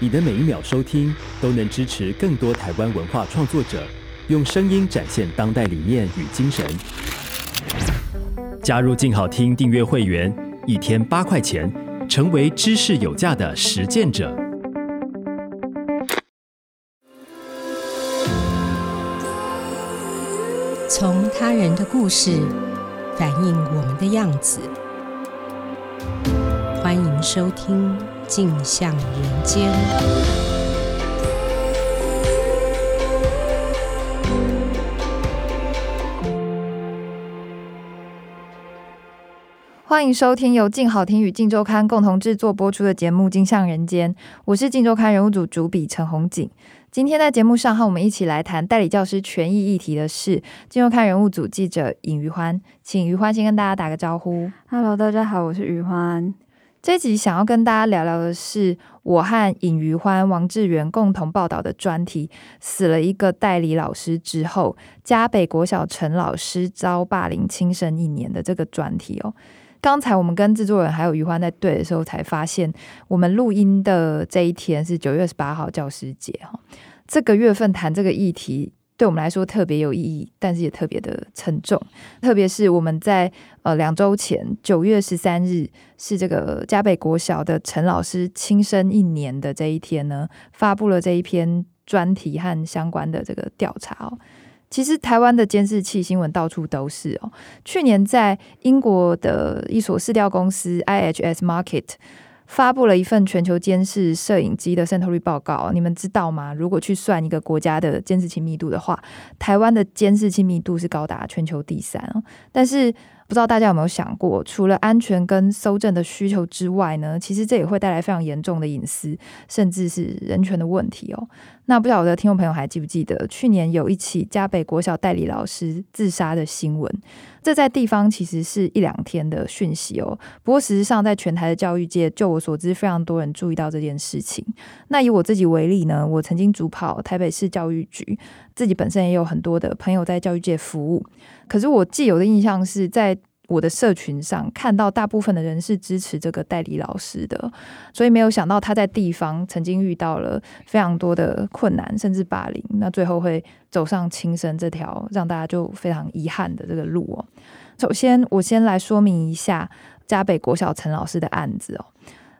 你的每一秒收听都能支持更多台湾文化创作者，用声音展现当代理念与精神。加入静好听订阅会员，一天八块钱，成为知识有价的实践者。从他人的故事反映我们的样子。欢迎收听《镜像人间》。欢迎收听由静好听与静周刊共同制作播出的节目《镜像人间》，我是静周刊人物组主笔陈红景。今天在节目上和我们一起来谈代理教师权益议题的是镜周刊人物组记者尹余欢，请余欢先跟大家打个招呼。Hello，大家好，我是余欢。这集想要跟大家聊聊的是我和尹余欢、王志源共同报道的专题：死了一个代理老师之后，嘉北国小陈老师遭霸凌轻生一年的这个专题哦。刚才我们跟制作人还有余欢在对的时候，才发现我们录音的这一天是九月十八号教师节哈。这个月份谈这个议题，对我们来说特别有意义，但是也特别的沉重。特别是我们在呃两周前九月十三日是这个嘉北国小的陈老师亲生一年的这一天呢，发布了这一篇专题和相关的这个调查哦。其实台湾的监视器新闻到处都是哦。去年在英国的一所市调公司 IHS Market 发布了一份全球监视摄影机的渗透率报告，你们知道吗？如果去算一个国家的监视器密度的话，台湾的监视器密度是高达全球第三。但是不知道大家有没有想过，除了安全跟搜证的需求之外呢，其实这也会带来非常严重的隐私，甚至是人权的问题哦。那不晓得听众朋友还记不记得，去年有一起嘉北国小代理老师自杀的新闻？这在地方其实是一两天的讯息哦。不过实际上，在全台的教育界，就我所知，非常多人注意到这件事情。那以我自己为例呢，我曾经主跑台北市教育局，自己本身也有很多的朋友在教育界服务。可是我既有的印象是在。我的社群上看到大部分的人是支持这个代理老师的，所以没有想到他在地方曾经遇到了非常多的困难，甚至霸凌，那最后会走上轻生这条让大家就非常遗憾的这个路哦。首先，我先来说明一下嘉北国小陈老师的案子哦，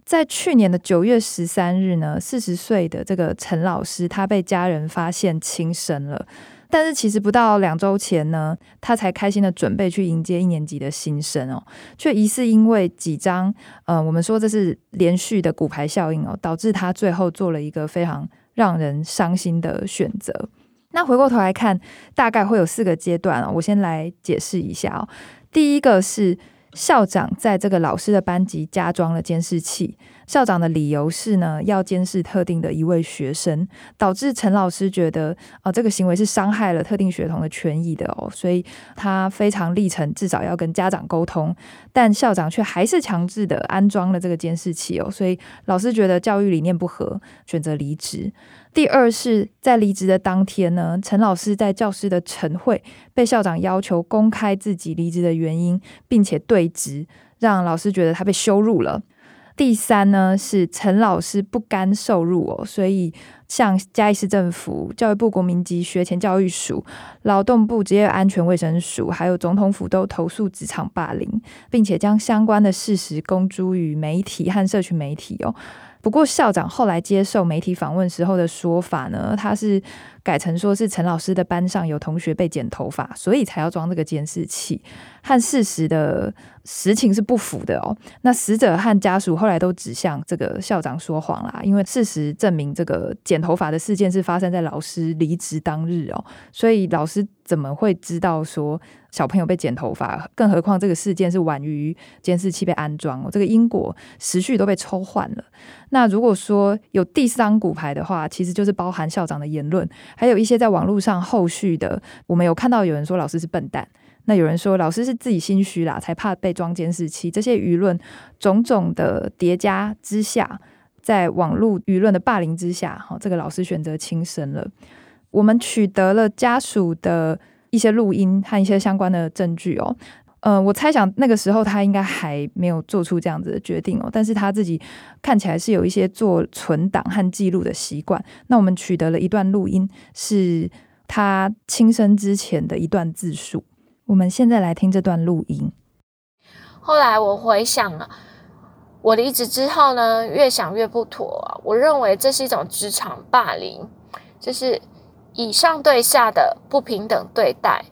在去年的九月十三日呢，四十岁的这个陈老师他被家人发现轻生了。但是其实不到两周前呢，他才开心的准备去迎接一年级的新生哦，却疑似因为几张，呃，我们说这是连续的骨牌效应哦，导致他最后做了一个非常让人伤心的选择。那回过头来看，大概会有四个阶段哦，我先来解释一下哦。第一个是。校长在这个老师的班级加装了监视器，校长的理由是呢，要监视特定的一位学生，导致陈老师觉得啊、这个行为是伤害了特定学童的权益的哦，所以他非常力陈至少要跟家长沟通，但校长却还是强制的安装了这个监视器哦，所以老师觉得教育理念不合，选择离职。第二是在离职的当天呢，陈老师在教师的晨会被校长要求公开自己离职的原因，并且对质，让老师觉得他被羞辱了。第三呢是陈老师不甘受辱哦，所以向嘉义市政府、教育部国民级学前教育署、劳动部职业安全卫生署，还有总统府都投诉职场霸凌，并且将相关的事实公诸于媒体和社群媒体哦。不过校长后来接受媒体访问时候的说法呢，他是改成说是陈老师的班上有同学被剪头发，所以才要装这个监视器，和事实的实情是不符的哦。那死者和家属后来都指向这个校长说谎啦，因为事实证明这个剪头发的事件是发生在老师离职当日哦，所以老师怎么会知道说小朋友被剪头发？更何况这个事件是晚于监视器被安装哦，这个因果时序都被抽换了。那如果说有第四张骨牌的话，其实就是包含校长的言论，还有一些在网络上后续的，我们有看到有人说老师是笨蛋，那有人说老师是自己心虚啦，才怕被装监视器。这些舆论种种的叠加之下，在网络舆论的霸凌之下，哈，这个老师选择轻生了。我们取得了家属的一些录音和一些相关的证据哦。呃，我猜想那个时候他应该还没有做出这样子的决定哦，但是他自己看起来是有一些做存档和记录的习惯。那我们取得了一段录音，是他轻生之前的一段自述。我们现在来听这段录音。后来我回想了，我离职之后呢，越想越不妥。我认为这是一种职场霸凌，就是以上对下的不平等对待。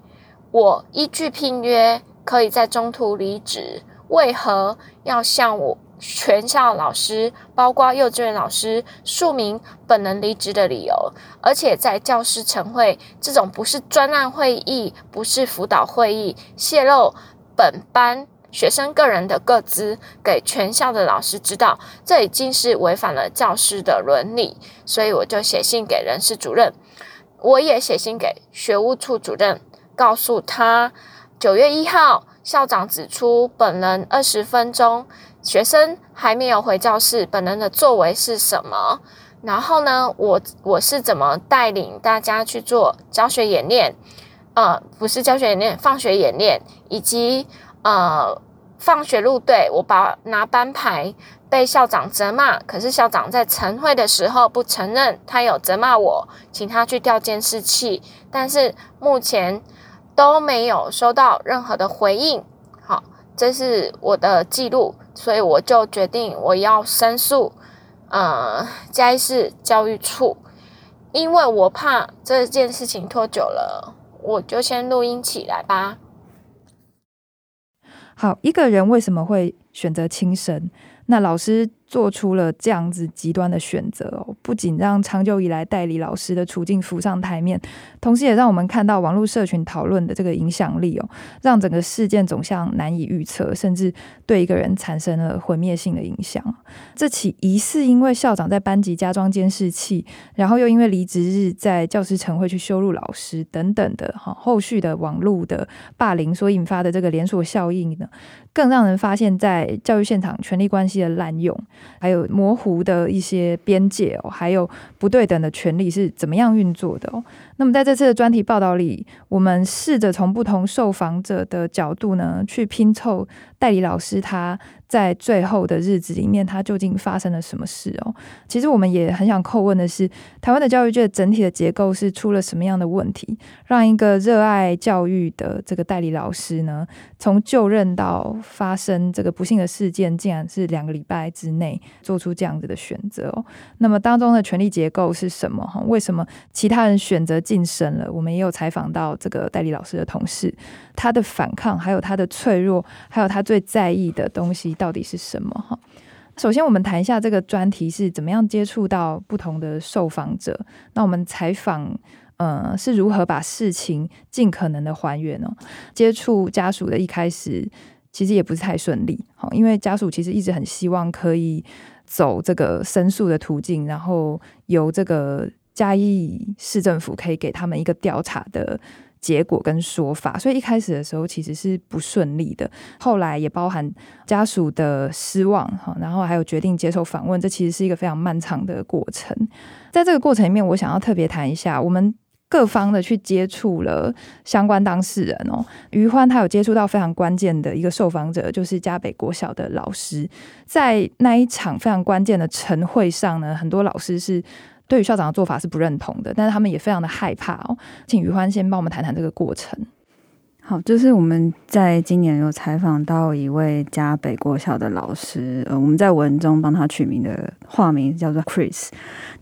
我依据聘约。可以在中途离职，为何要向我全校老师，包括幼稚园老师，述明本人离职的理由？而且在教师晨会这种不是专案会议，不是辅导会议，泄露本班学生个人的个资给全校的老师知道，这已经是违反了教师的伦理。所以我就写信给人事主任，我也写信给学务处主任，告诉他。九月一号，校长指出，本人二十分钟学生还没有回教室，本人的作为是什么？然后呢，我我是怎么带领大家去做教学演练？呃，不是教学演练，放学演练，以及呃放学入队，我把拿班牌被校长责骂，可是校长在晨会的时候不承认他有责骂我，请他去调监视器，但是目前。都没有收到任何的回应，好，这是我的记录，所以我就决定我要申诉，呃，嘉义市教育处，因为我怕这件事情拖久了，我就先录音起来吧。好，一个人为什么会选择轻生？那老师做出了这样子极端的选择哦，不仅让长久以来代理老师的处境浮上台面，同时也让我们看到网络社群讨论的这个影响力哦，让整个事件走向难以预测，甚至对一个人产生了毁灭性的影响。这起疑似因为校长在班级加装监视器，然后又因为离职日在教师晨会去羞辱老师等等的哈，后续的网络的霸凌所引发的这个连锁效应呢，更让人发现，在教育现场权力关系的滥用，还有模糊的一些边界哦，还有不对等的权利是怎么样运作的哦？那么在这次的专题报道里，我们试着从不同受访者的角度呢，去拼凑代理老师他在最后的日子里面，他究竟发生了什么事哦？其实我们也很想叩问的是，台湾的教育界整体的结构是出了什么样的问题，让一个热爱教育的这个代理老师呢，从就任到发生这个不幸的事件，竟然是两个礼拜之内做出这样子的选择哦？那么当中的权力结构是什么？哈，为什么其他人选择？晋升了，我们也有采访到这个代理老师的同事，他的反抗，还有他的脆弱，还有他最最在意的东西到底是什么？哈，首先我们谈一下这个专题是怎么样接触到不同的受访者。那我们采访，呃，是如何把事情尽可能的还原呢？接触家属的一开始，其实也不是太顺利，哈，因为家属其实一直很希望可以走这个申诉的途径，然后由这个。嘉义市政府可以给他们一个调查的结果跟说法，所以一开始的时候其实是不顺利的。后来也包含家属的失望哈，然后还有决定接受访问，这其实是一个非常漫长的过程。在这个过程里面，我想要特别谈一下，我们各方的去接触了相关当事人哦。余欢他有接触到非常关键的一个受访者，就是嘉北国小的老师，在那一场非常关键的晨会上呢，很多老师是。对于校长的做法是不认同的，但是他们也非常的害怕哦。请于欢先帮我们谈谈这个过程。好，就是我们在今年有采访到一位嘉北国小的老师，呃，我们在文中帮他取名的化名叫做 Chris。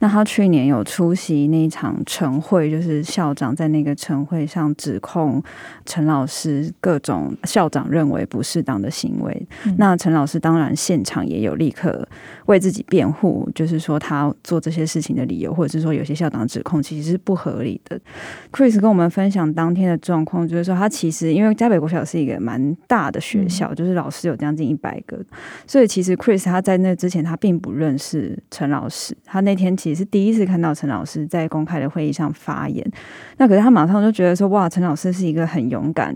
那他去年有出席那一场晨会，就是校长在那个晨会上指控陈老师各种校长认为不适当的行为。嗯、那陈老师当然现场也有立刻为自己辩护，就是说他做这些事情的理由，或者是说有些校长指控其实是不合理的。Chris 跟我们分享当天的状况，就是说他其实因为嘉北国小是一个蛮大的学校，嗯、就是老师有将近一百个，所以其实 Chris 他在那之前他并不认识陈老师，他那天其实。是第一次看到陈老师在公开的会议上发言，那可是他马上就觉得说：“哇，陈老师是一个很勇敢、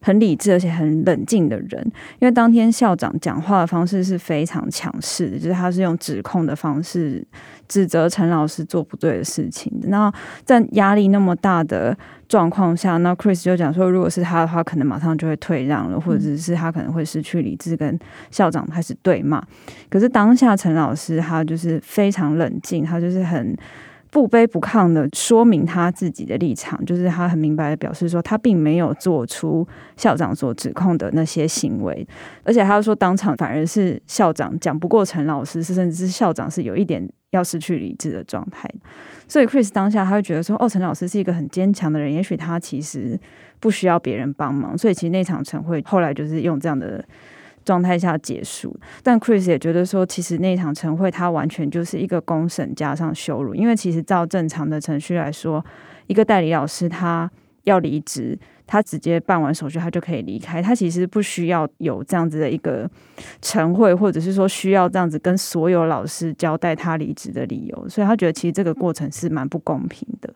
很理智而且很冷静的人，因为当天校长讲话的方式是非常强势的，就是他是用指控的方式指责陈老师做不对的事情。那在压力那么大的状况下，那 Chris 就讲说，如果是他的话，可能马上就会退让了，或者是他可能会失去理智，跟校长开始对骂。可是当下陈老师他就是非常冷静，他就是很。不卑不亢的说明他自己的立场，就是他很明白的表示说，他并没有做出校长所指控的那些行为，而且他说当场反而是校长讲不过陈老师，是甚至是校长是有一点要失去理智的状态。所以 Chris 当下他会觉得说，哦，陈老师是一个很坚强的人，也许他其实不需要别人帮忙，所以其实那场晨会后来就是用这样的。状态下结束，但 Chris 也觉得说，其实那场晨会他完全就是一个公审加上羞辱，因为其实照正常的程序来说，一个代理老师他要离职，他直接办完手续他就可以离开，他其实不需要有这样子的一个晨会，或者是说需要这样子跟所有老师交代他离职的理由，所以他觉得其实这个过程是蛮不公平的。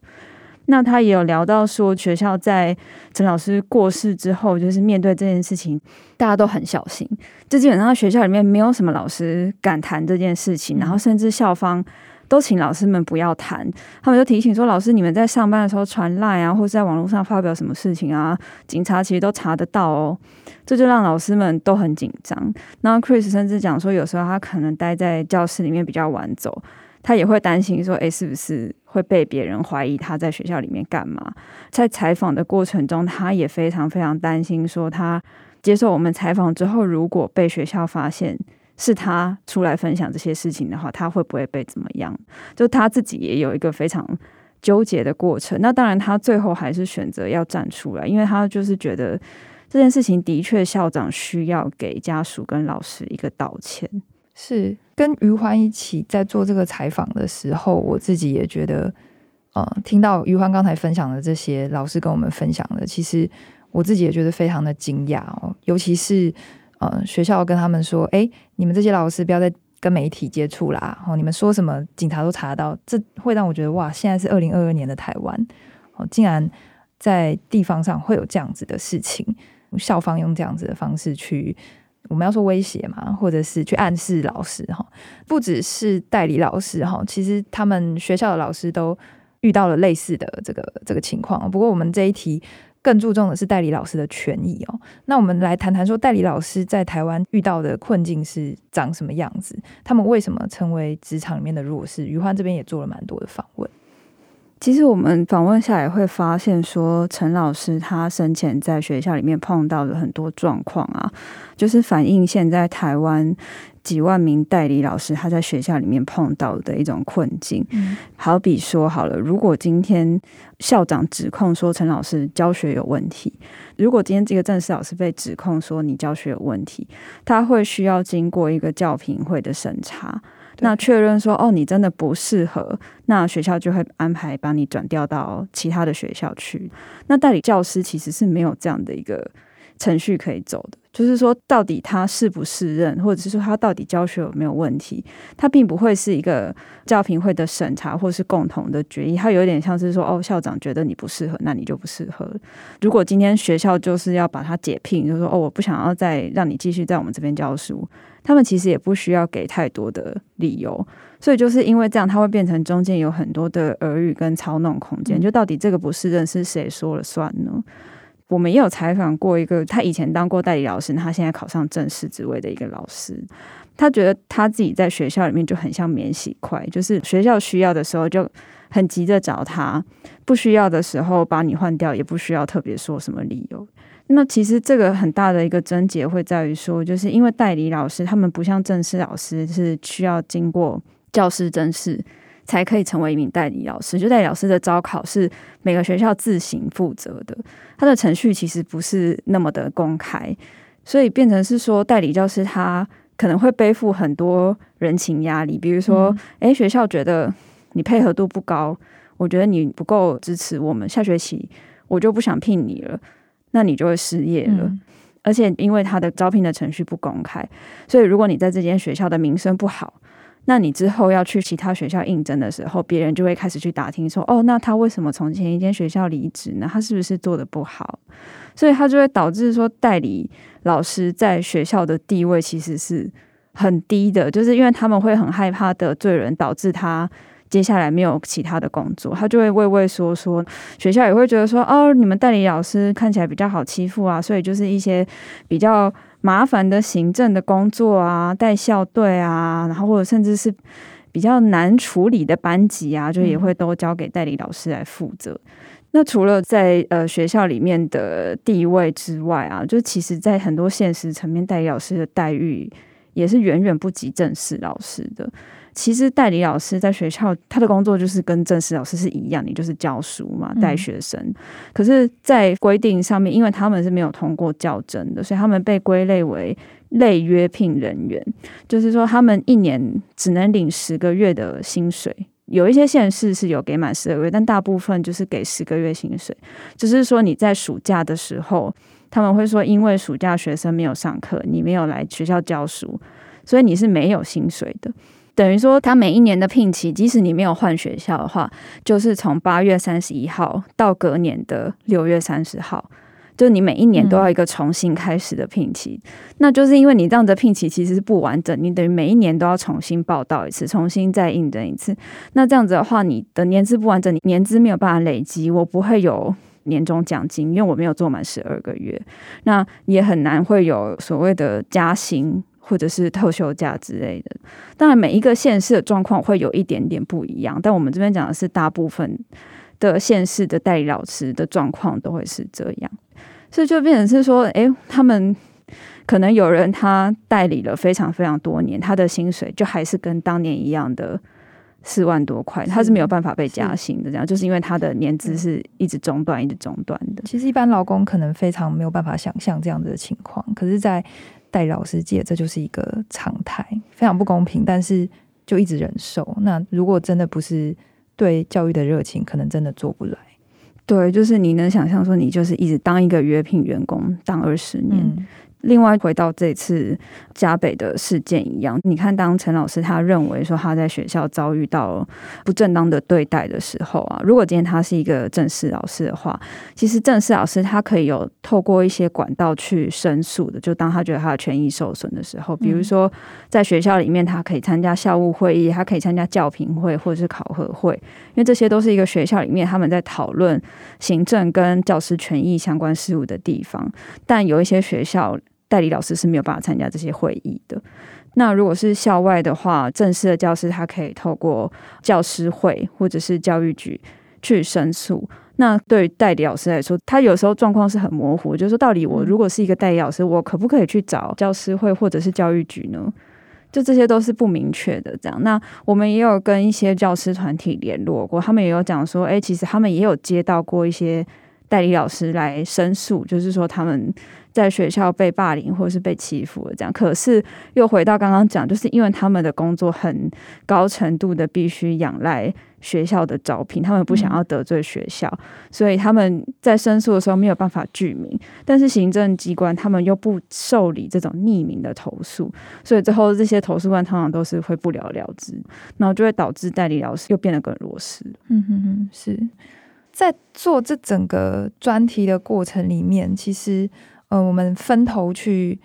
那他也有聊到说，学校在陈老师过世之后，就是面对这件事情，大家都很小心。就基本上学校里面没有什么老师敢谈这件事情，然后甚至校方都请老师们不要谈。他们就提醒说，老师你们在上班的时候传赖啊，或者在网络上发表什么事情啊，警察其实都查得到哦。这就让老师们都很紧张。然后 Chris 甚至讲说，有时候他可能待在教室里面比较晚走。他也会担心说：“诶，是不是会被别人怀疑他在学校里面干嘛？”在采访的过程中，他也非常非常担心，说他接受我们采访之后，如果被学校发现是他出来分享这些事情的话，他会不会被怎么样？就他自己也有一个非常纠结的过程。那当然，他最后还是选择要站出来，因为他就是觉得这件事情的确校长需要给家属跟老师一个道歉。是跟余欢一起在做这个采访的时候，我自己也觉得，呃，听到余欢刚才分享的这些老师跟我们分享的，其实我自己也觉得非常的惊讶哦。尤其是呃，学校跟他们说，哎，你们这些老师不要再跟媒体接触啦，哦，你们说什么警察都查得到，这会让我觉得哇，现在是二零二二年的台湾，哦，竟然在地方上会有这样子的事情，校方用这样子的方式去。我们要说威胁嘛，或者是去暗示老师哈，不只是代理老师哈，其实他们学校的老师都遇到了类似的这个这个情况。不过我们这一题更注重的是代理老师的权益哦。那我们来谈谈说，代理老师在台湾遇到的困境是长什么样子？他们为什么成为职场里面的弱势？余欢这边也做了蛮多的访问。其实我们访问下来会发现，说陈老师他生前在学校里面碰到的很多状况啊，就是反映现在台湾几万名代理老师他在学校里面碰到的一种困境。嗯。好比说好了，如果今天校长指控说陈老师教学有问题，如果今天这个正式老师被指控说你教学有问题，他会需要经过一个教评会的审查。那确认说哦，你真的不适合，那学校就会安排把你转调到其他的学校去。那代理教师其实是没有这样的一个程序可以走的。就是说，到底他是不是任，或者是说他到底教学有没有问题，他并不会是一个教评会的审查，或是共同的决议。他有点像是说，哦，校长觉得你不适合，那你就不适合。如果今天学校就是要把他解聘，就是说，哦，我不想要再让你继续在我们这边教书，他们其实也不需要给太多的理由。所以就是因为这样，他会变成中间有很多的耳语跟操弄空间。就到底这个不适任是谁说了算呢？我们也有采访过一个，他以前当过代理老师，他现在考上正式职位的一个老师。他觉得他自己在学校里面就很像免洗筷，就是学校需要的时候就很急着找他，不需要的时候把你换掉，也不需要特别说什么理由。那其实这个很大的一个症结会在于说，就是因为代理老师他们不像正式老师是需要经过教师甄试。才可以成为一名代理老师。就代理老师的招考是每个学校自行负责的，他的程序其实不是那么的公开，所以变成是说代理教师他可能会背负很多人情压力。比如说，诶，学校觉得你配合度不高，我觉得你不够支持我们，下学期我就不想聘你了，那你就会失业了。嗯。而且因为他的招聘的程序不公开，所以如果你在这间学校的名声不好，那你之后要去其他学校应征的时候，别人就会开始去打听说，哦，那他为什么从前一间学校离职呢？他是不是做的不好？所以他就会导致说，代理老师在学校的地位其实是很低的，就是因为他们会很害怕得罪人，导致他接下来没有其他的工作，他就会畏畏缩缩。学校也会觉得说，哦，你们代理老师看起来比较好欺负啊，所以就是一些比较。麻烦的行政的工作啊，带校队啊，然后或者甚至是比较难处理的班级啊，就也会都交给代理老师来负责。嗯、那除了在呃学校里面的地位之外啊，就其实在很多现实层面，代理老师的待遇也是远远不及正式老师的。其实代理老师在学校，他的工作就是跟正式老师是一样，你就是教书嘛，带学生。嗯、可是，在规定上面，因为他们是没有通过教甄的，所以他们被归类为类约聘人员，就是说他们一年只能领十个月的薪水。有一些县市是有给满十二个月，但大部分就是给十个月薪水。就是说你在暑假的时候，他们会说，因为暑假学生没有上课，你没有来学校教书，所以你是没有薪水的。等于说，他每一年的聘期，即使你没有换学校的话，就是从八月三十一号到隔年的六月三十号，就你每一年都要一个重新开始的聘期。那就是因为你这样的聘期其实是不完整，你等于每一年都要重新报道一次，重新再应征一次。那这样子的话，你的年资不完整，你年资没有办法累积，我不会有年终奖金，因为我没有做满十二个月，那也很难会有所谓的加薪。或者是特休假之类的，当然每一个县市的状况会有一点点不一样，但我们这边讲的是大部分的县市的代理老师的状况都会是这样，所以就变成是说，诶，他们可能有人他代理了非常非常多年，他的薪水就还是跟当年一样的四万多块，他是没有办法被加薪的，这样就是因为他的年资是一直中断，一直中断的。其实一般劳工可能非常没有办法想象这样子的情况，可是，在代老师界，这就是一个常态，非常不公平，但是就一直忍受。那如果真的不是对教育的热情，可能真的做不来。对，就是你能想象说，你就是一直当一个约聘员工当二十年。嗯另外，回到这次嘉北的事件一样，你看，当陈老师他认为说他在学校遭遇到不正当的对待的时候啊，如果今天他是一个正式老师的话，其实正式老师他可以有透过一些管道去申诉的。就当他觉得他的权益受损的时候，比如说在学校里面，他可以参加校务会议，他可以参加教评会或者是考核会，因为这些都是一个学校里面他们在讨论行政跟教师权益相关事务的地方。但有一些学校。代理老师是没有办法参加这些会议的。那如果是校外的话，正式的教师他可以透过教师会或者是教育局去申诉。那对于代理老师来说，他有时候状况是很模糊，就是说到底我如果是一个代理老师，我可不可以去找教师会或者是教育局呢？就这些都是不明确的。这样，那我们也有跟一些教师团体联络过，他们也有讲说，哎，其实他们也有接到过一些代理老师来申诉，就是说他们。在学校被霸凌或者是被欺负了，这样，可是又回到刚刚讲，就是因为他们的工作很高程度的必须仰赖学校的招聘，他们不想要得罪学校，嗯、所以他们在申诉的时候没有办法具名，但是行政机关他们又不受理这种匿名的投诉，所以最后这些投诉官通常都是会不了了之，然后就会导致代理老师又变得更弱势。嗯哼哼，是在做这整个专题的过程里面，其实。嗯、呃，我们分头去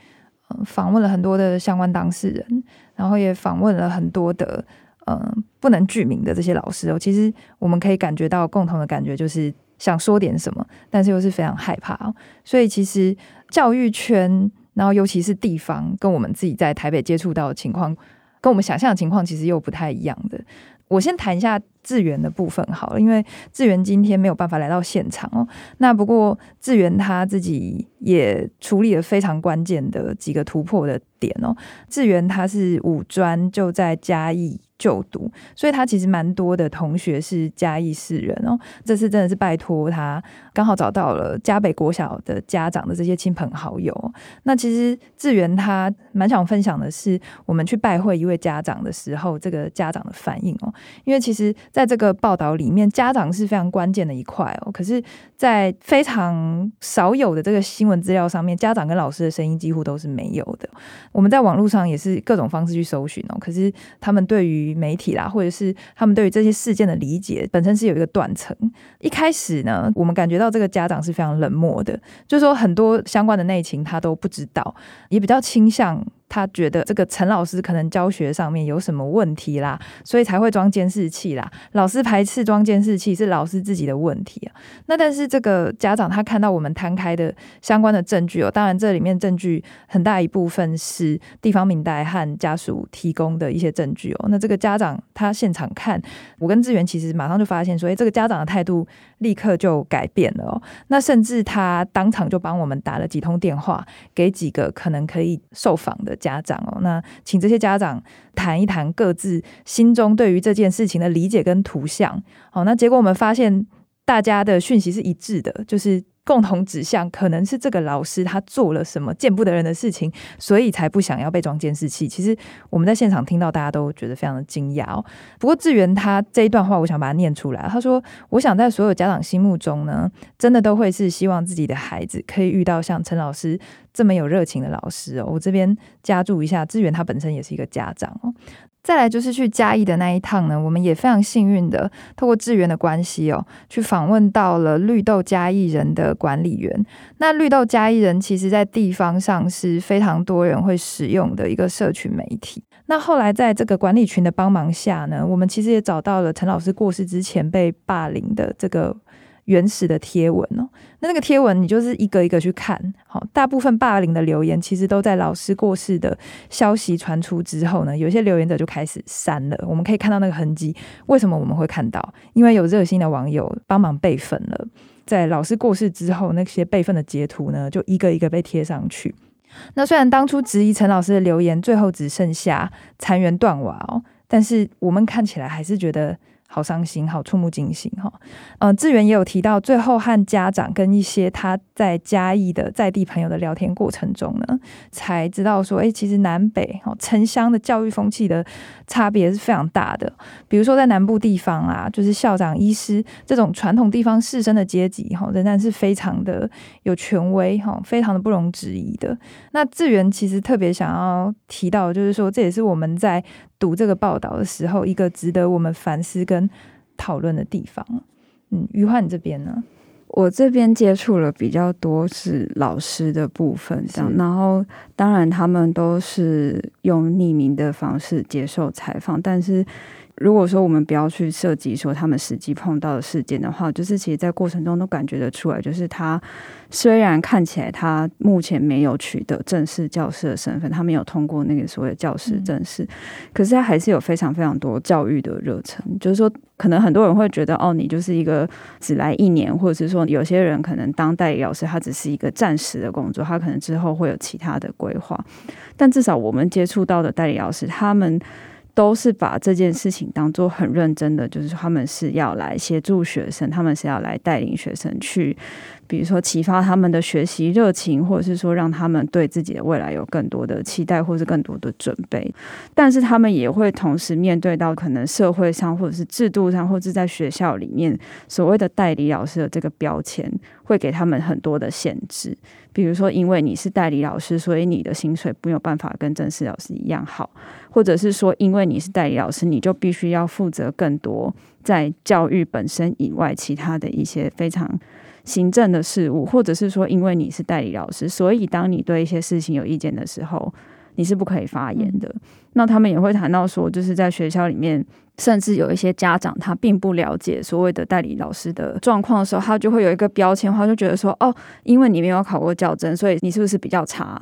访问了很多的相关当事人，然后也访问了很多的嗯、不能具名的这些老师哦。其实我们可以感觉到共同的感觉，就是想说点什么，但是又是非常害怕。所以其实教育圈，然后尤其是地方，跟我们自己在台北接触到的情况，跟我们想象的情况，其实又不太一样的。我先谈一下志源的部分好了，因为志源今天没有办法来到现场哦。那不过志源他自己也处理了非常关键的几个突破的点哦。志源他是五专就在嘉义就读，所以他其实蛮多的同学是嘉义市人哦。这次真的是拜托他，刚好找到了嘉北国小的家长的这些亲朋好友。那其实志源他蛮想分享的是，我们去拜会一位家长的时候，这个家长的反应哦。因为其实在这个报道里面，家长是非常关键的一块哦。可是，在非常少有的这个新闻资料上面，家长跟老师的声音几乎都是没有的。我们在网络上也是各种方式去搜寻哦，可是他们对于媒体啦，或者是他们对于这些事件的理解，本身是有一个断层。一开始呢，我们感觉到这个家长是非常冷漠的，就是说很多相关的内情他都不知道，也比较倾向。他觉得这个陈老师可能教学上面有什么问题啦，所以才会装监视器啦。老师排斥装监视器是老师自己的问题啊。那但是这个家长他看到我们摊开的相关的证据哦，当然这里面证据很大一部分是地方民代和家属提供的一些证据哦。那这个家长他现场看，我跟志源其实马上就发现说，哎，这个家长的态度立刻就改变了哦。那甚至他当场就帮我们打了几通电话，给几个可能可以受访的。家长哦，那请这些家长谈一谈各自心中对于这件事情的理解跟图像。好，那结果我们发现大家的讯息是一致的，就是。共同指向可能是这个老师他做了什么见不得人的事情，所以才不想要被装监视器。其实我们在现场听到，大家都觉得非常的惊讶哦。不过志源他这一段话，我想把它念出来。他说：“我想在所有家长心目中呢，真的都会是希望自己的孩子可以遇到像陈老师这么有热情的老师哦。”我这边加注一下，志源他本身也是一个家长哦。再来就是去嘉义的那一趟呢，我们也非常幸运的透过志源的关系哦，去访问到了绿豆嘉义人的管理员。那绿豆嘉义人其实在地方上是非常多人会使用的一个社群媒体。那后来在这个管理群的帮忙下呢，我们其实也找到了陈老师过世之前被霸凌的这个。原始的贴文哦，那那个贴文你就是一个一个去看，好，大部分霸凌的留言其实都在老师过世的消息传出之后呢，有些留言者就开始删了。我们可以看到那个痕迹，为什么我们会看到？因为有热心的网友帮忙备份了，在老师过世之后，那些备份的截图呢，就一个一个被贴上去。那虽然当初质疑陈老师的留言最后只剩下残垣断瓦哦，但是我们看起来还是觉得。好伤心，好触目惊心哈。嗯，志源也有提到，最后和家长跟一些他在嘉义的在地朋友的聊天过程中呢，才知道说，哎，其实南北哦城乡的教育风气的差别是非常大的。比如说在南部地方啊，就是校长、医师这种传统地方士绅的阶级哈，仍然是非常的有权威哈，非常的不容置疑的。那志源其实特别想要提到，就是说这也是我们在。读这个报道的时候，一个值得我们反思跟讨论的地方。嗯，余欢你这边呢？我这边接触了比较多是老师的部分，这样。然后当然他们都是用匿名的方式接受采访，但是。如果说我们不要去涉及说他们实际碰到的事件的话，就是其实，在过程中都感觉得出来，就是他虽然看起来他目前没有取得正式教师的身份，他没有通过那个所谓的教师正式，嗯、可是他还是有非常非常多教育的热忱。就是说，可能很多人会觉得，哦，你就是一个只来一年，或者是说，有些人可能当代理老师，他只是一个暂时的工作，他可能之后会有其他的规划。但至少我们接触到的代理老师，他们。都是把这件事情当做很认真的，就是他们是要来协助学生，他们是要来带领学生去。比如说启发他们的学习热情，或者是说让他们对自己的未来有更多的期待，或是更多的准备。但是他们也会同时面对到可能社会上，或者是制度上，或者是在学校里面所谓的代理老师的这个标签，会给他们很多的限制。比如说，因为你是代理老师，所以你的薪水没有办法跟正式老师一样好，或者是说，因为你是代理老师，你就必须要负责更多在教育本身以外其他的一些非常。行政的事务，或者是说，因为你是代理老师，所以当你对一些事情有意见的时候，你是不可以发言的。嗯、那他们也会谈到说，就是在学校里面，甚至有一些家长他并不了解所谓的代理老师的状况的时候，他就会有一个标签，他就觉得说，哦，因为你没有考过教甄，所以你是不是比较差？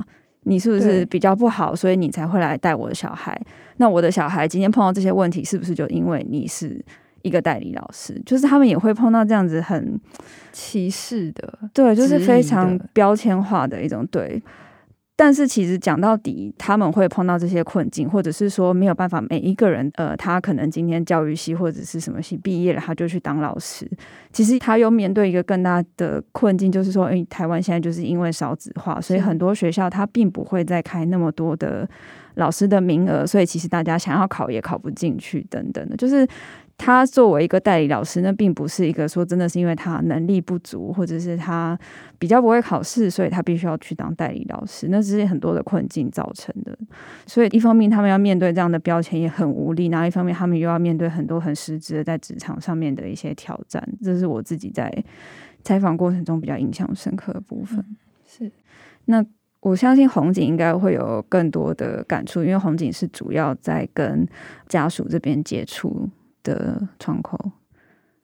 你是不是比较不好？所以你才会来带我的小孩？那我的小孩今天碰到这些问题，是不是就因为你是？一个代理老师，就是他们也会碰到这样子很歧视的，对，就是非常标签化的一种对。但是其实讲到底，他们会碰到这些困境，或者是说没有办法，每一个人，呃，他可能今天教育系或者是什么系毕业了，他就去当老师。其实他又面对一个更大的困境，就是说，诶，台湾现在就是因为少子化，所以很多学校他并不会再开那么多的老师的名额，所以其实大家想要考也考不进去，等等的，就是。他作为一个代理老师，那并不是一个说真的是因为他能力不足，或者是他比较不会考试，所以他必须要去当代理老师。那只是很多的困境造成的。所以一方面他们要面对这样的标签也很无力，然后一方面他们又要面对很多很实质的在职场上面的一些挑战。这是我自己在采访过程中比较印象深刻的部分。嗯、是，那我相信红警应该会有更多的感触，因为红警是主要在跟家属这边接触的窗口，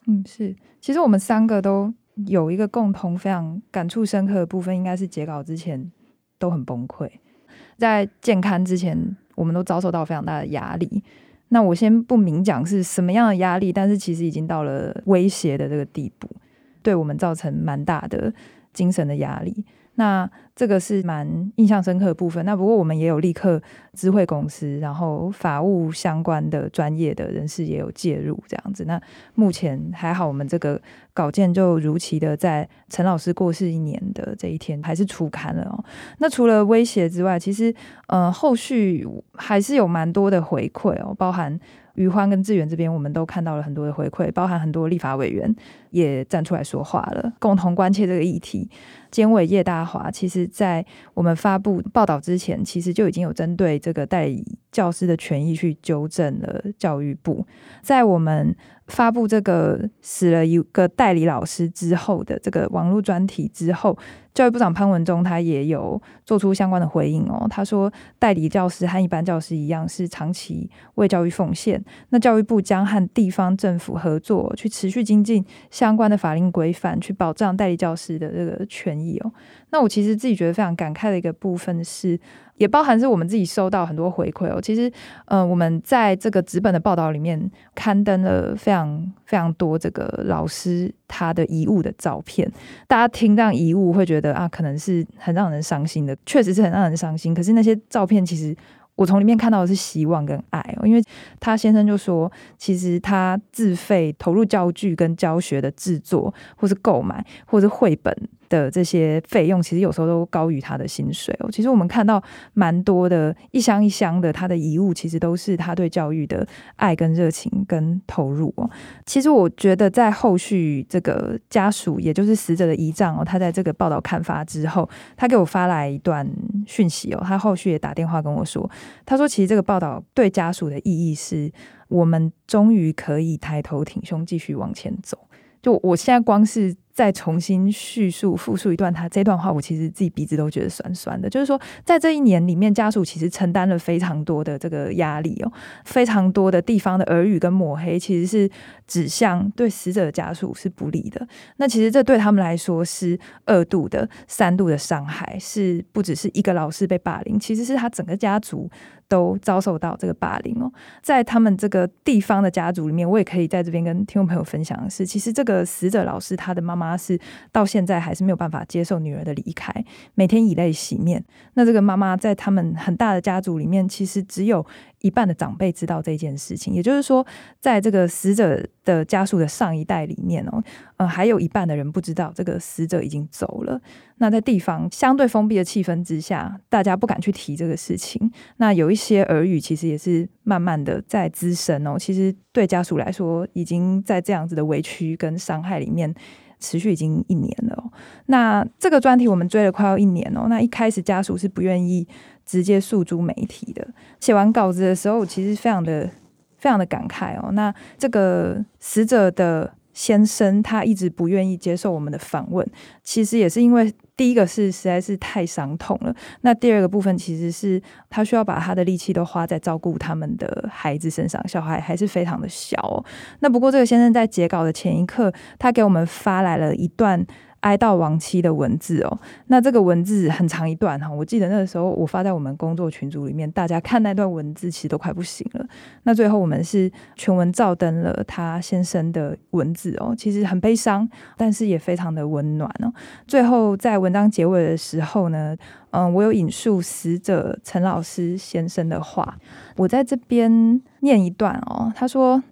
嗯，是，其实我们三个都有一个共同非常感触深刻的部分，应该是截稿之前都很崩溃，在健康之前，我们都遭受到非常大的压力。那我先不明讲是什么样的压力，但是其实已经到了威胁的这个地步，对我们造成蛮大的精神的压力。那这个是蛮印象深刻的部分。那不过我们也有立刻知会公司，然后法务相关的专业的人士也有介入这样子。那目前还好，我们这个稿件就如期的在陈老师过世一年的这一天还是出刊了哦。那除了威胁之外，其实呃后续还是有蛮多的回馈哦，包含。于欢跟志远这边，我们都看到了很多的回馈，包含很多立法委员也站出来说话了，共同关切这个议题。监委叶大华，其实在我们发布报道之前，其实就已经有针对这个代理教师的权益去纠正了教育部。在我们发布这个死了一个代理老师之后的这个网络专题之后。教育部长潘文忠他也有做出相关的回应哦，他说代理教师和一般教师一样是长期为教育奉献，那教育部将和地方政府合作，去持续精进相关的法令规范，去保障代理教师的这个权益哦。那我其实自己觉得非常感慨的一个部分是。也包含是我们自己收到很多回馈哦。其实，呃，我们在这个纸本的报道里面刊登了非常非常多这个老师他的遗物的照片。大家听到遗物会觉得啊，可能是很让人伤心的，确实是很让人伤心。可是那些照片，其实我从里面看到的是希望跟爱哦。因为他先生就说，其实他自费投入教具跟教学的制作，或是购买，或是绘本。的这些费用其实有时候都高于他的薪水哦。其实我们看到蛮多的一箱一箱的他的遗物，其实都是他对教育的爱跟热情跟投入哦。其实我觉得在后续这个家属，也就是死者的遗丈哦，他在这个报道刊发之后，他给我发来一段讯息哦。他后续也打电话跟我说，他说其实这个报道对家属的意义是，我们终于可以抬头挺胸继续往前走。就我现在光是。再重新叙述、复述一段他这段话，我其实自己鼻子都觉得酸酸的。就是说，在这一年里面，家属其实承担了非常多的这个压力哦，非常多的地方的耳语跟抹黑，其实是指向对死者的家属是不利的。那其实这对他们来说是二度的、三度的伤害，是不只是一个老师被霸凌，其实是他整个家族都遭受到这个霸凌哦。在他们这个地方的家族里面，我也可以在这边跟听众朋友分享的是，其实这个死者老师他的妈妈。妈是到现在还是没有办法接受女儿的离开，每天以泪洗面。那这个妈妈在他们很大的家族里面，其实只有一半的长辈知道这件事情。也就是说，在这个死者的家属的上一代里面哦，呃，还有一半的人不知道这个死者已经走了。那在地方相对封闭的气氛之下，大家不敢去提这个事情。那有一些耳语，其实也是慢慢的在滋生哦。其实对家属来说，已经在这样子的委屈跟伤害里面。持续已经一年了，那这个专题我们追了快要一年哦。那一开始家属是不愿意直接诉诸媒体的。写完稿子的时候，其实非常的非常的感慨哦。那这个死者的。先生他一直不愿意接受我们的访问，其实也是因为第一个是实在是太伤痛了，那第二个部分其实是他需要把他的力气都花在照顾他们的孩子身上，小孩还是非常的小哦。那不过这个先生在截稿的前一刻，他给我们发来了一段哀悼亡妻的文字哦。那这个文字很长一段哈，我记得那个时候我发在我们工作群组里面，大家看那段文字其实都快不行了。那最后我们是全文照登了他先生的文字哦，其实很悲伤，但是也非常的温暖哦。最后在文章结尾的时候呢，嗯，我有引述死者陈老师先生的话，我在这边念一段哦，他说。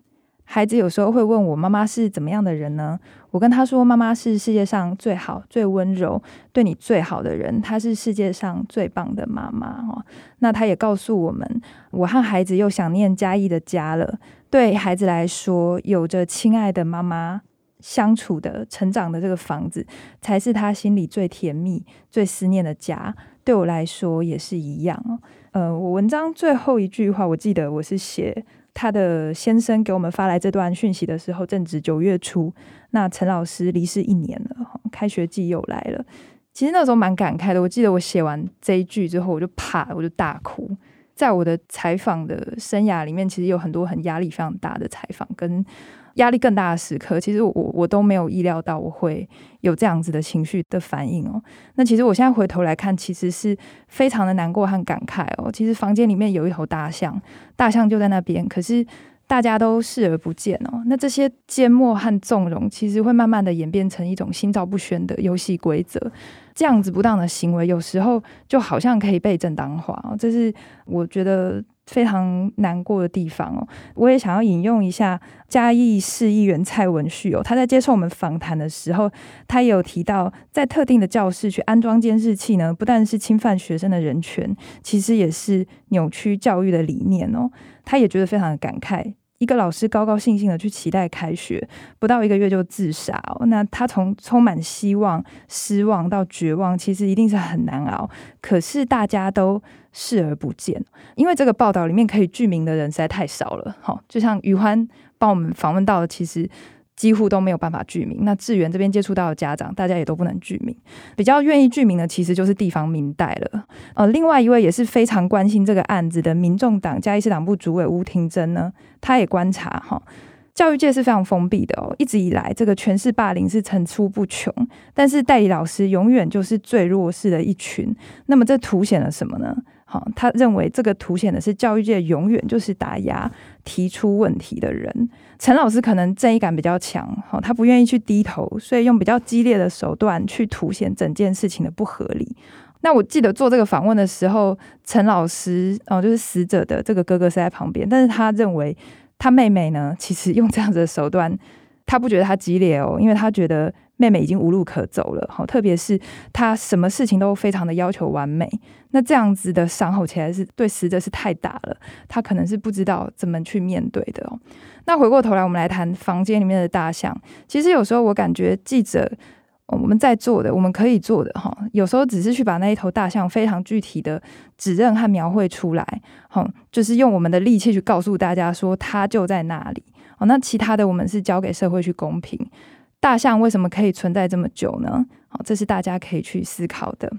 孩子有时候会问我，妈妈是怎么样的人呢？我跟他说，妈妈是世界上最好、最温柔、对你最好的人，她是世界上最棒的妈妈哦。那他也告诉我们，我和孩子又想念嘉义的家了。对孩子来说，有着亲爱的妈妈相处的、成长的这个房子，才是他心里最甜蜜、最思念的家。对我来说也是一样哦。呃，我文章最后一句话，我记得我是写。他的先生给我们发来这段讯息的时候，正值九月初。那陈老师离世一年了，开学季又来了。其实那时候蛮感慨的。我记得我写完这一句之后，我就怕，我就大哭。在我的采访的生涯里面，其实有很多很压力非常大的采访跟。压力更大的时刻，其实我我都没有意料到我会有这样子的情绪的反应哦。那其实我现在回头来看，其实是非常的难过和感慨哦。其实房间里面有一头大象，大象就在那边，可是大家都视而不见哦。那这些缄默和纵容，其实会慢慢的演变成一种心照不宣的游戏规则。这样子不当的行为，有时候就好像可以被正当化哦。这是我觉得。非常难过的地方哦，我也想要引用一下嘉义市议员蔡文旭哦，他在接受我们访谈的时候，他也有提到，在特定的教室去安装监视器呢，不但是侵犯学生的人权，其实也是扭曲教育的理念哦。他也觉得非常的感慨。一个老师高高兴兴的去期待开学，不到一个月就自杀哦。那他从充满希望、失望到绝望，其实一定是很难熬。可是大家都视而不见，因为这个报道里面可以具名的人实在太少了。好，就像余欢帮我们访问到的，其实。几乎都没有办法具名。那志源这边接触到的家长，大家也都不能具名。比较愿意具名的，其实就是地方民代了。呃，另外一位也是非常关心这个案子的民众党嘉义市党部主委吴庭珍呢，他也观察哈，教育界是非常封闭的哦。一直以来，这个权势霸凌是层出不穷，但是代理老师永远就是最弱势的一群。那么这凸显了什么呢？好，他认为这个凸显的是教育界永远就是打压提出问题的人。陈老师可能正义感比较强，哈，他不愿意去低头，所以用比较激烈的手段去凸显整件事情的不合理。那我记得做这个访问的时候，陈老师哦，就是死者的这个哥哥是在旁边，但是他认为他妹妹呢，其实用这样子的手段，他不觉得他激烈哦，因为他觉得。妹妹已经无路可走了，哈，特别是她什么事情都非常的要求完美，那这样子的伤口起来是对死者是太大了，她可能是不知道怎么去面对的哦。那回过头来，我们来谈房间里面的大象。其实有时候我感觉记者我们在做的，我们可以做的哈，有时候只是去把那一头大象非常具体的指认和描绘出来，好，就是用我们的力气去告诉大家说它就在那里。哦，那其他的我们是交给社会去公平。大象为什么可以存在这么久呢？好，这是大家可以去思考的。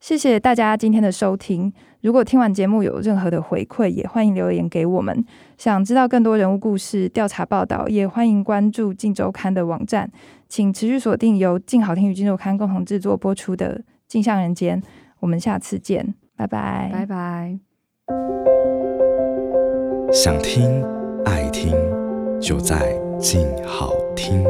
谢谢大家今天的收听。如果听完节目有任何的回馈，也欢迎留言给我们。想知道更多人物故事、调查报道，也欢迎关注《镜周刊》的网站。请持续锁定由镜好听与《镜周刊》共同制作播出的《镜像人间》。我们下次见，拜拜，拜拜。想听爱听，就在镜好听。